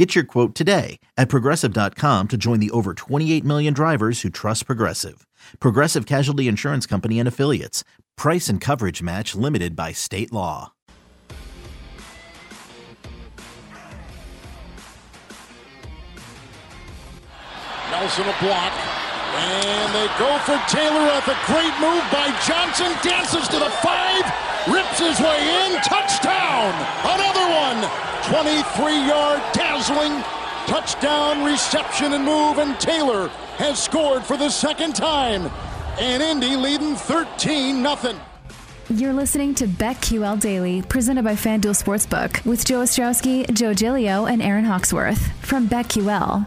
Get your quote today at progressive.com to join the over 28 million drivers who trust Progressive. Progressive Casualty Insurance Company and Affiliates. Price and coverage match limited by state law. Nelson a block. And they go for Taylor at the great move by Johnson. Dances to the five. Rips his way in. Touchdown. Another one. 23 yard dazzling touchdown reception and move. And Taylor has scored for the second time. And Indy leading 13 0. You're listening to BetQL Daily, presented by FanDuel Sportsbook, with Joe Ostrowski, Joe Gilio, and Aaron Hawksworth from BetQL.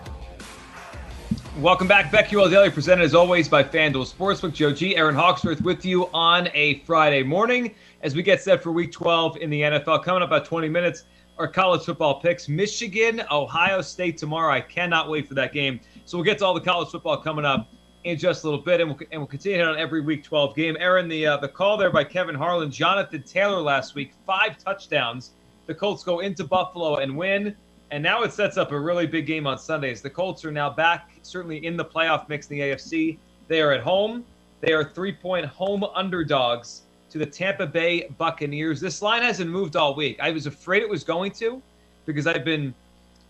Welcome back, BetQL Daily, presented as always by FanDuel Sportsbook. Joe G, Aaron Hawksworth with you on a Friday morning as we get set for Week 12 in the NFL. Coming up about 20 minutes, our college football picks: Michigan, Ohio State tomorrow. I cannot wait for that game. So we'll get to all the college football coming up in just a little bit, and we'll, and we'll continue on every Week 12 game. Aaron, the uh, the call there by Kevin Harlan, Jonathan Taylor last week, five touchdowns. The Colts go into Buffalo and win. And now it sets up a really big game on Sundays. The Colts are now back, certainly in the playoff mix in the AFC. They are at home. They are three point home underdogs to the Tampa Bay Buccaneers. This line hasn't moved all week. I was afraid it was going to because I've been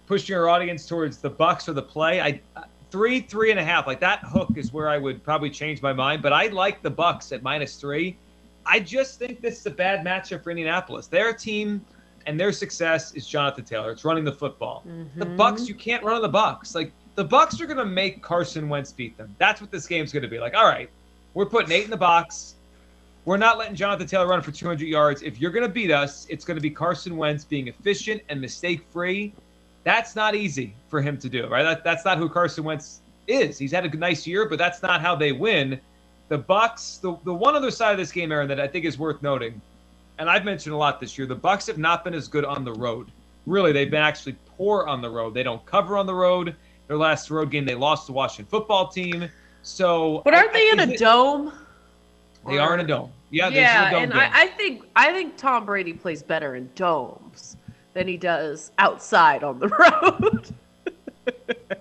pushing our audience towards the Bucks or the play. I three, three and a half. Like that hook is where I would probably change my mind. But I like the Bucks at minus three. I just think this is a bad matchup for Indianapolis. They're a team and their success is Jonathan Taylor. It's running the football. Mm-hmm. The Bucks, you can't run on the Bucks. Like the Bucks are going to make Carson Wentz beat them. That's what this game's going to be. Like, all right, we're putting eight in the box. We're not letting Jonathan Taylor run for 200 yards. If you're going to beat us, it's going to be Carson Wentz being efficient and mistake free. That's not easy for him to do, right? That, that's not who Carson Wentz is. He's had a nice year, but that's not how they win. The Bucks, the, the one other side of this game, Aaron, that I think is worth noting – and I've mentioned a lot this year, the Bucks have not been as good on the road. Really, they've been actually poor on the road. They don't cover on the road. Their last road game, they lost the Washington football team. So, but aren't I, they in a it, dome? They or, are in a dome. Yeah, yeah, dome and I, I, think I think Tom Brady plays better in domes than he does outside on the road.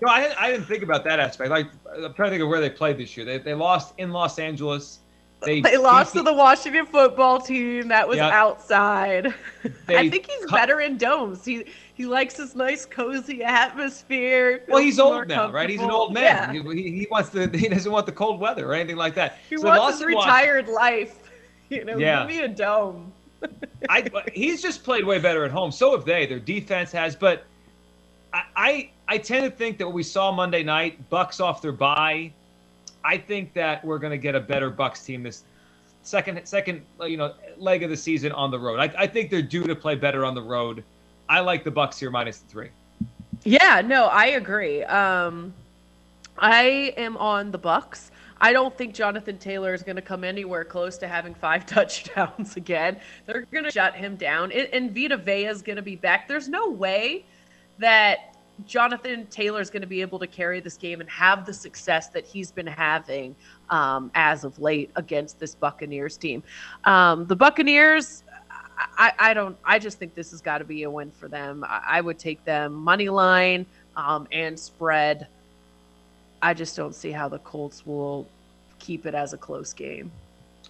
no, I, I didn't think about that aspect. Like, I'm trying to think of where they played this year. They, they lost in Los Angeles. They, they lost to the Washington football team. That was outside. I think he's better in domes. He he likes his nice cozy atmosphere. Well, he's old now, right? He's an old man. Yeah. He, he, wants the he doesn't want the cold weather or anything like that. He so wants a retired life. You know, yeah. give me a dome. I he's just played way better at home. So have they. Their defense has, but I I, I tend to think that what we saw Monday night, Bucks off their bye I think that we're going to get a better Bucks team this second second you know leg of the season on the road. I, I think they're due to play better on the road. I like the Bucks here minus the three. Yeah, no, I agree. Um, I am on the Bucks. I don't think Jonathan Taylor is going to come anywhere close to having five touchdowns again. They're going to shut him down, and, and Vita Vea is going to be back. There's no way that Jonathan Taylor is going to be able to carry this game and have the success that he's been having um, as of late against this Buccaneers team. Um, the Buccaneers, I, I, don't. I just think this has got to be a win for them. I, I would take them money line um, and spread. I just don't see how the Colts will keep it as a close game.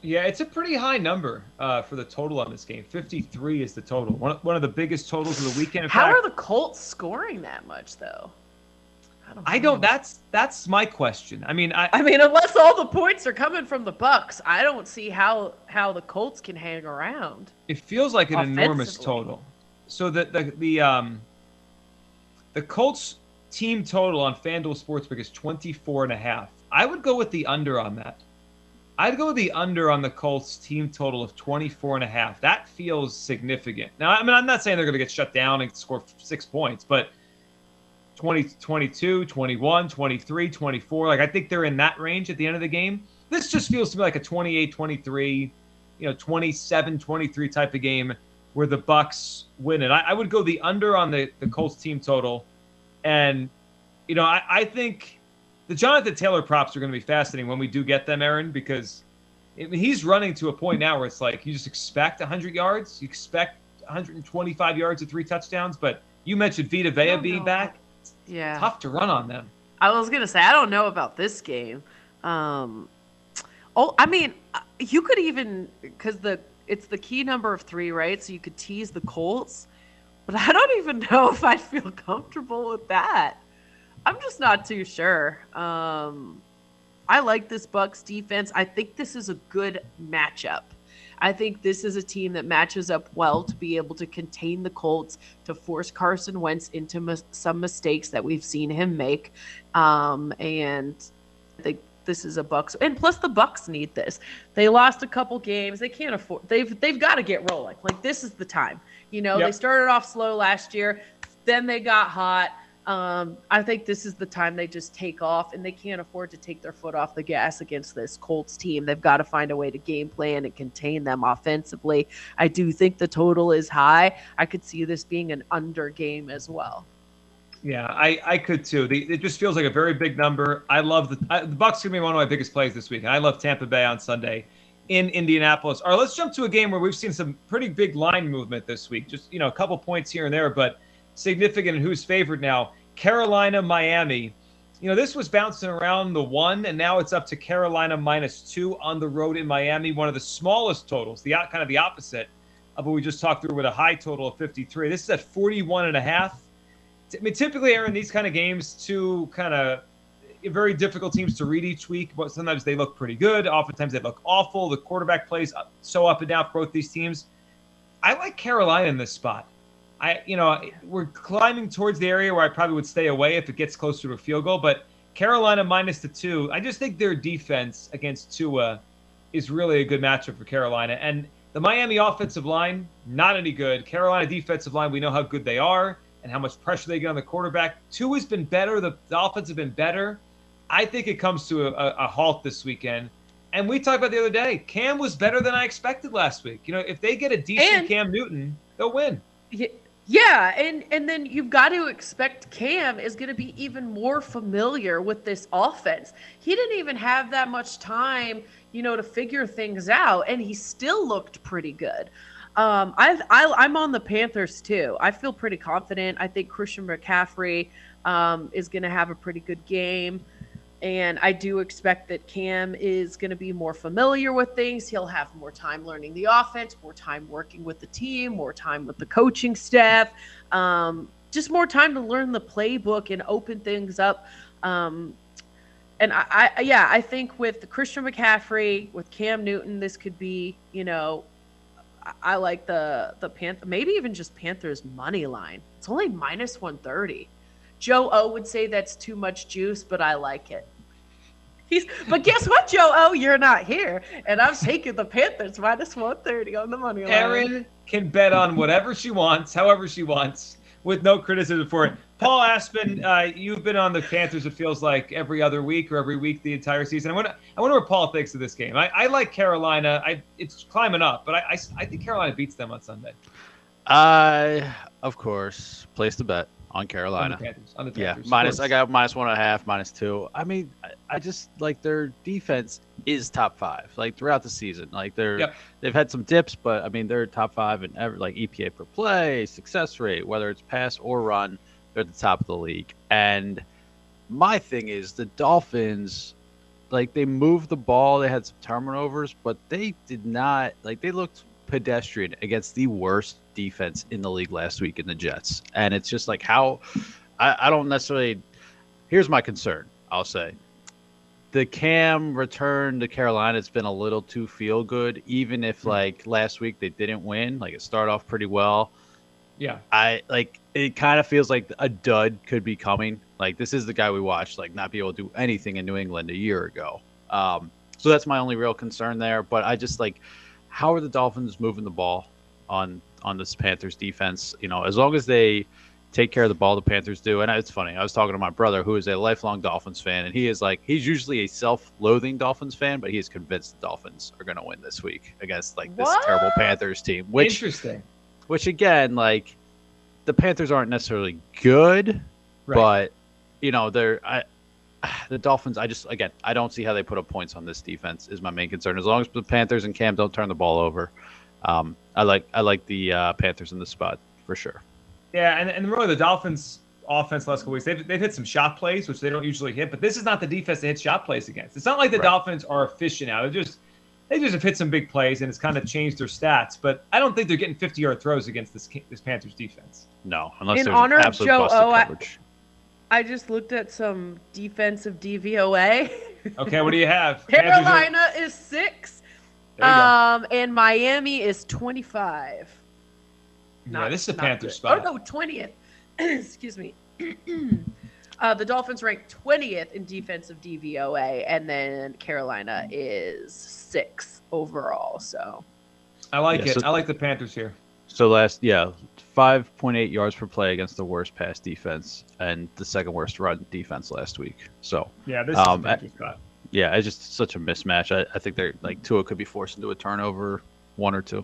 Yeah, it's a pretty high number uh, for the total on this game. 53 is the total. One, one of the biggest totals of the weekend. In How fact, are the Colts scoring that much, though? I don't, I don't. That's that's my question. I mean, I, I mean, unless all the points are coming from the Bucks, I don't see how how the Colts can hang around. It feels like an enormous total. So the the the um the Colts team total on FanDuel Sportsbook is 24 and a half. I would go with the under on that. I'd go the under on the Colts team total of 24 and a half. That feels significant. Now, I mean, I'm not saying they're going to get shut down and score six points, but 20, 22, 21, 23, 24, like I think they're in that range at the end of the game. this just feels to me like a 28-23, you know, 27-23 type of game where the Bucks win it. I, I would go the under on the the Colts team total, and you know, I, I think the Jonathan Taylor props are going to be fascinating when we do get them, Aaron, because I mean, he's running to a point now where it's like you just expect 100 yards, you expect 125 yards and three touchdowns. But you mentioned Vita Vea being back. Yeah. Tough to run on them. I was gonna say I don't know about this game. Um, oh, I mean, uh, you could even because the it's the key number of three, right? So you could tease the Colts, but I don't even know if I'd feel comfortable with that. I'm just not too sure. Um, I like this Bucks defense. I think this is a good matchup. I think this is a team that matches up well to be able to contain the Colts, to force Carson Wentz into mis- some mistakes that we've seen him make. Um, and I think this is a Bucks, and plus the Bucks need this. They lost a couple games. They can't afford. They've they've got to get rolling. Like this is the time. You know, Yep. they started off slow last year, then they got hot. Um, I think this is the time they just take off, and they can't afford to take their foot off the gas against this Colts team. They've got to find a way to game plan and contain them offensively. I do think the total is high. I could see this being an under game as well. Yeah, I, I could too. The, it just feels like a very big number. I love the I, the Bucks. Gonna be one of my biggest plays this week, and I love Tampa Bay on Sunday in Indianapolis. All right, let's jump to a game where we've seen some pretty big line movement this week. Just you know, a couple points here and there, but significant. And who's favored now? Carolina, Miami. You know, this was bouncing around the one, and now it's up to Carolina minus two on the road in Miami. One of the smallest totals, the kind of the opposite of what we just talked through with a high total of 53. This is at 41 and a half. I mean, typically, Aaron, these kind of games, two kind of very difficult teams to read each week, but sometimes they look pretty good. Oftentimes they look awful. The quarterback plays so up and down for both these teams. I like Carolina in this spot. I, you know, we're climbing towards the area where I probably would stay away if it gets closer to a field goal, but Carolina minus the two. I just think their defense against Tua is really a good matchup for Carolina. And the Miami offensive line, not any good. Carolina defensive line, we know how good they are and how much pressure they get on the quarterback. Tua has been better. The, the offense have been better. I think it comes to a, a, a halt this weekend. And we talked about the other day, Cam was better than I expected last week. You know, if they get a decent And- Cam Newton, they'll win. Ye- Yeah, and and then you've got to expect Cam is going to be even more familiar with this offense. He didn't even have that much time, you know, to figure things out, and he still looked pretty good. Um, I, I I'm on the Panthers too. I feel pretty confident. I think Christian McCaffrey um, is going to have a pretty good game. And I do expect that Cam is going to be more familiar with things. He'll have more time learning the offense, more time working with the team, more time with the coaching staff, um, just more time to learn the playbook and open things up. Um, and I, I, yeah, I think with Christian McCaffrey, with Cam Newton, this could be, you know, I, like the the Panther, maybe even just Panthers money line. It's only minus one thirty. Joe O would say that's too much juice, but I like it. He's, but guess what, Joe Oh, You're not here, and I'm taking the Panthers minus 130 on the money line. Erin can bet on whatever she wants, however she wants, with no criticism for it. Paul Aspen, uh, you've been on the Panthers. It feels like every other week or every week the entire season. I wonder, I wonder what Paul thinks of this game. I, I like Carolina. I it's climbing up, but I, I, I think Carolina beats them on Sunday. I, of course, place a bet on On Carolina. the Panthers. On the Yeah, Panthers. of minus. I got minus one and a half, minus two. I mean, I, I just like their defense is top five. Like throughout the season, like they're Yep. they've had some dips, but I mean they're top five in ever like EPA per play, success rate, whether it's pass or run, they're at the top of the league. And my thing is the Dolphins, like they moved the ball, they had some turnovers, but they did not like they looked pedestrian against the worst defense in the league last week in the Jets. And it's just like how I, I don't necessarily. Here's my concern. I'll say the Cam return to Carolina. It's been a little too feel good, even if like last week they didn't win. Like it started off pretty well. Yeah. I like it. Kind of feels like a dud could be coming. Like this is the guy we watched like not be able to do anything in New England a year ago. Um, so that's my only real concern there. But I just like how are the Dolphins moving the ball on on this Panthers defense? You know, as long as they take care of the ball. The Panthers do, and it's funny. I was talking to my brother, who is a lifelong Dolphins fan, and he is like he's usually a self-loathing Dolphins fan, but he is convinced the Dolphins are going to win this week against like this What? terrible Panthers team. Which, Interesting. which again, like the Panthers aren't necessarily good, Right. but you know they're I, the Dolphins. I just again I don't see how they put up points on this defense. Is my main concern. As long as the Panthers and Cam don't turn the ball over, um, I like I like the uh, Panthers in this spot for sure. Yeah, and, and really the Dolphins offense last couple weeks, they've, they've hit some shot plays, which they don't usually hit, but this is not the defense they hit shot plays against. It's not like the Right. Dolphins are efficient now. They're just they just have hit some big plays and it's kind of changed their stats. But I don't think they're getting 50 yard throws against this this Panthers defense. No, unless In honor of Joe busted O, I- just looked at some defensive DVOA. Okay, what do you have? Panthers are- Carolina is six, There you go. um, and Miami is twenty-five. yeah, this is a not Panthers good. spot. Oh no, twentieth. Excuse me. uh, the Dolphins ranked twentieth in defensive DVOA, and then Carolina is six overall. So I like Yeah, it. so- I like the Panthers here. So last, yeah, five point eight yards per play against the worst pass defense and the second worst run defense last week. So Yeah, this Um, is Panthers yeah, it's just such a mismatch. I, I think they're like Tua could be forced into a turnover, one or two.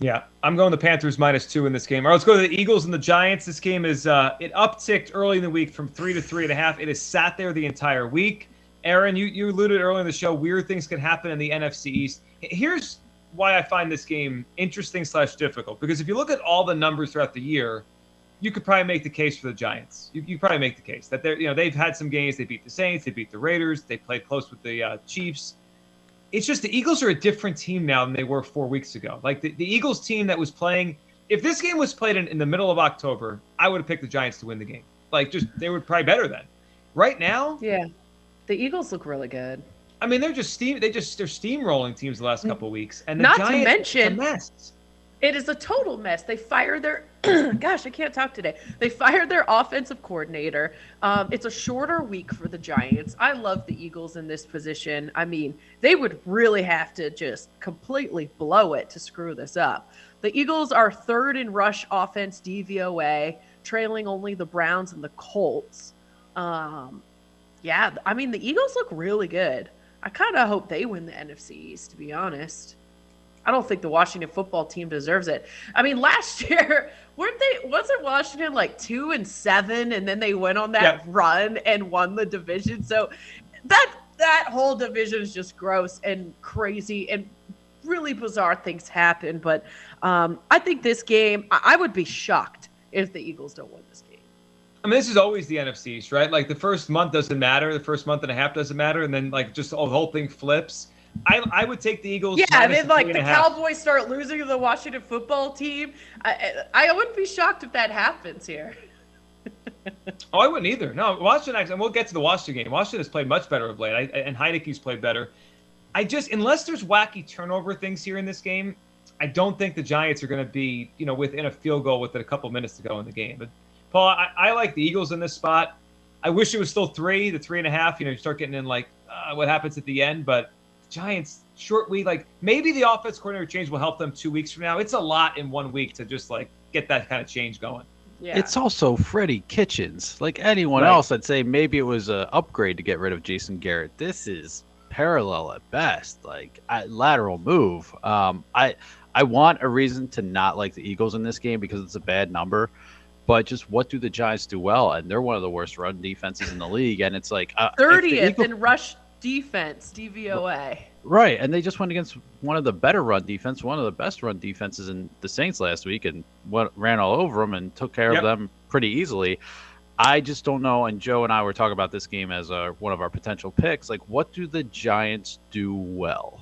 Yeah, I'm going the Panthers minus two in this game. All right, let's go to the Eagles and the Giants. This game is uh, it upticked early in the week from three to three and a half. It has sat there the entire week. Aaron, you, you alluded earlier in the show, weird things can happen in the NFC East. Here's why I find this game interesting slash difficult. Because if you look at all the numbers throughout the year, you could probably make the case for the Giants. You, you probably make the case that they're you know they've had some games. They beat the Saints, they beat the Raiders, they played close with the uh, Chiefs it's just the Eagles are a different team now than they were four weeks ago. Like the, the Eagles team that was playing, if this game was played in, in the middle of October, I would have picked the Giants to win the game. Like just they were probably better then. Right now, yeah, the Eagles look really good. I mean they're just steam they just they're steamrolling teams the last mm. couple of weeks. And the Not to mention- it's a mess. It is a total mess. They fire their gosh, I can't talk today. They fired their offensive coordinator. Um, it's a shorter week for the Giants. I love the Eagles in this position. I mean, they would really have to just completely blow it to screw this up. The Eagles are third in rush offense DVOA, trailing only the Browns and the Colts. Um, yeah, I mean the Eagles look really good. I kind of hope they win the NFC East, to be honest. I don't think the Washington football team deserves it. I mean, last year weren't they? Wasn't Washington like two and seven, and then they went on that Yep. run and won the division? So that that whole division is just gross and crazy and really bizarre things happen. But um, I think this game, I, I would be shocked if the Eagles don't win this game. I mean, this is always the NFC East, right? Like the first month doesn't matter, the first month and a half doesn't matter, and then like just the whole thing flips. I I would take the Eagles. Yeah, and then like the. Cowboys start losing to the Washington football team. I, I wouldn't be shocked if that happens here. Oh, I wouldn't either. No, Washington. Actually, and we'll get to the Washington game. Washington has played much better of late, I, and Heinicke's played better. I just, unless there's wacky turnover things here in this game, I don't think the Giants are going to be, you know, within a field goal with a couple minutes to go in the game. But Paul, I, I like the Eagles in this spot. I wish it was still three, the three and a half. You know, you start getting in like uh, what happens at the end, but Giants short week. Like maybe the offense coordinator change will help them two weeks from now. It's a lot in one week to just like get that kind of change going. Yeah. It's also Freddie Kitchens. Like anyone Right. else, I'd say maybe it was a upgrade to get rid of Jason Garrett. This is parallel at best. Like I, lateral move. Um, I I want a reason to not like the Eagles in this game because it's a bad number. But just what do the Giants do well? And they're one of the worst run defenses in the league. And it's like uh, if thirtieth Eagle- in rush defense DVOA. Right, and they just went against one of the better run defense, one of the best run defenses in the Saints last week, and went, ran all over them and took care Yep. of them pretty easily. I just don't know. And Joe and I were talking about this game as uh one of our potential picks. Like, what do the Giants do well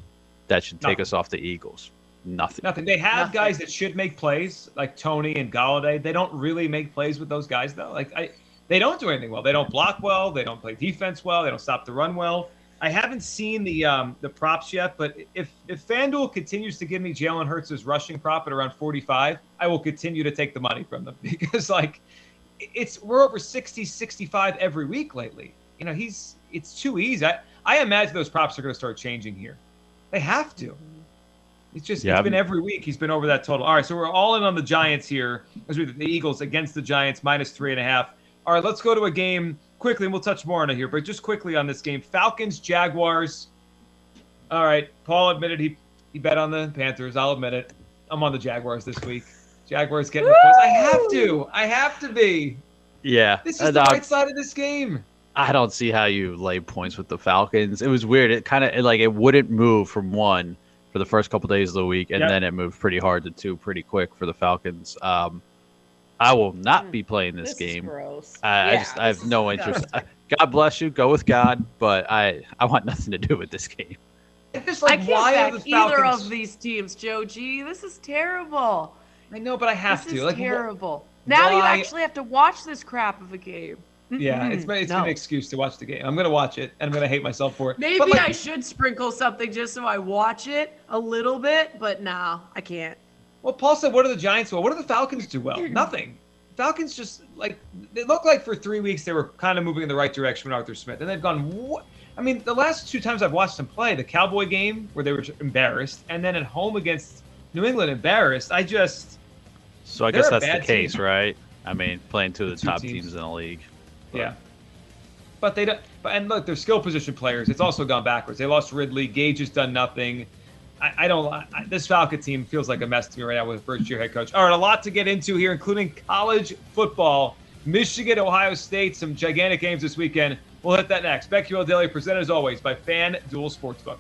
that should take Nothing. us off the Eagles? nothing. Nothing. They have Nothing. guys that should make plays, like Toney and Golladay. They don't really make plays with those guys though. Like I, they don't do anything well. They don't block well. They don't play defense well. They don't stop the run well. I haven't seen the um, the props yet, but if if FanDuel continues to give me Jalen Hurts' rushing prop at around 45, I will continue to take the money from them because like it's we're over 60, 65 every week lately. You know, he's it's too easy. I, I imagine those props are going to start changing here. They have to. It's just Yeah, it's I'm- been every week he's been over that total. All right, so we're all in on the Giants here. As we the Eagles against the Giants minus three and a half. All right, let's go to a game quickly, and we'll touch more on it here. But just quickly on this game, Falcons Jaguars. All right, Paul admitted he he bet on the Panthers. I'll admit it. I'm on the Jaguars this week. Jaguars getting the points. I have to. I have to be. Yeah, This is and, the uh, right side of this game. I don't see how you lay points with the Falcons. It was weird. It kind of like it wouldn't move from one for the first couple days of the week, and Yep. then it moved pretty hard to two pretty quick for the Falcons. Um, I will not hmm. be playing this, This is game. gross. I, I just I have is no interest. God bless you. Go with God, but I I want nothing to do with this game. It's just I can't why are back the either of these teams, Joe G. This is terrible. I know, but I have this to. is Like, wh- terrible. Now you actually have to watch this crap of a game. Yeah, it's been, it's been No. an excuse to watch the game. I'm gonna watch it, and I'm gonna hate myself for it. Maybe like, I should sprinkle something just so I watch it a little bit, but no, I can't. Well, Paul said, "What do the Giants well? What do the Falcons do well? Nothing. Falcons just like they look like for three weeks they were kind of moving in the right direction with Arthur Smith, and they've gone. What? I mean, the last two times I've watched them play, the Cowboy game where they were embarrassed, and then at home against New England, embarrassed. I just, So I guess that's the case, team. right? I mean, playing two of the Two top teams. teams in the league. yeah. But they don't. But and look, they're skill position players. It's also gone backwards. They lost Ridley. Gage has done nothing. I, I don't. I, this Falcon team feels like a mess to me right now with first year head coach. All right, a lot to get into here, including college football. Michigan, Ohio State, some gigantic games this weekend. We'll hit that next. BetQL Daily, presented as always by FanDuel Sportsbook.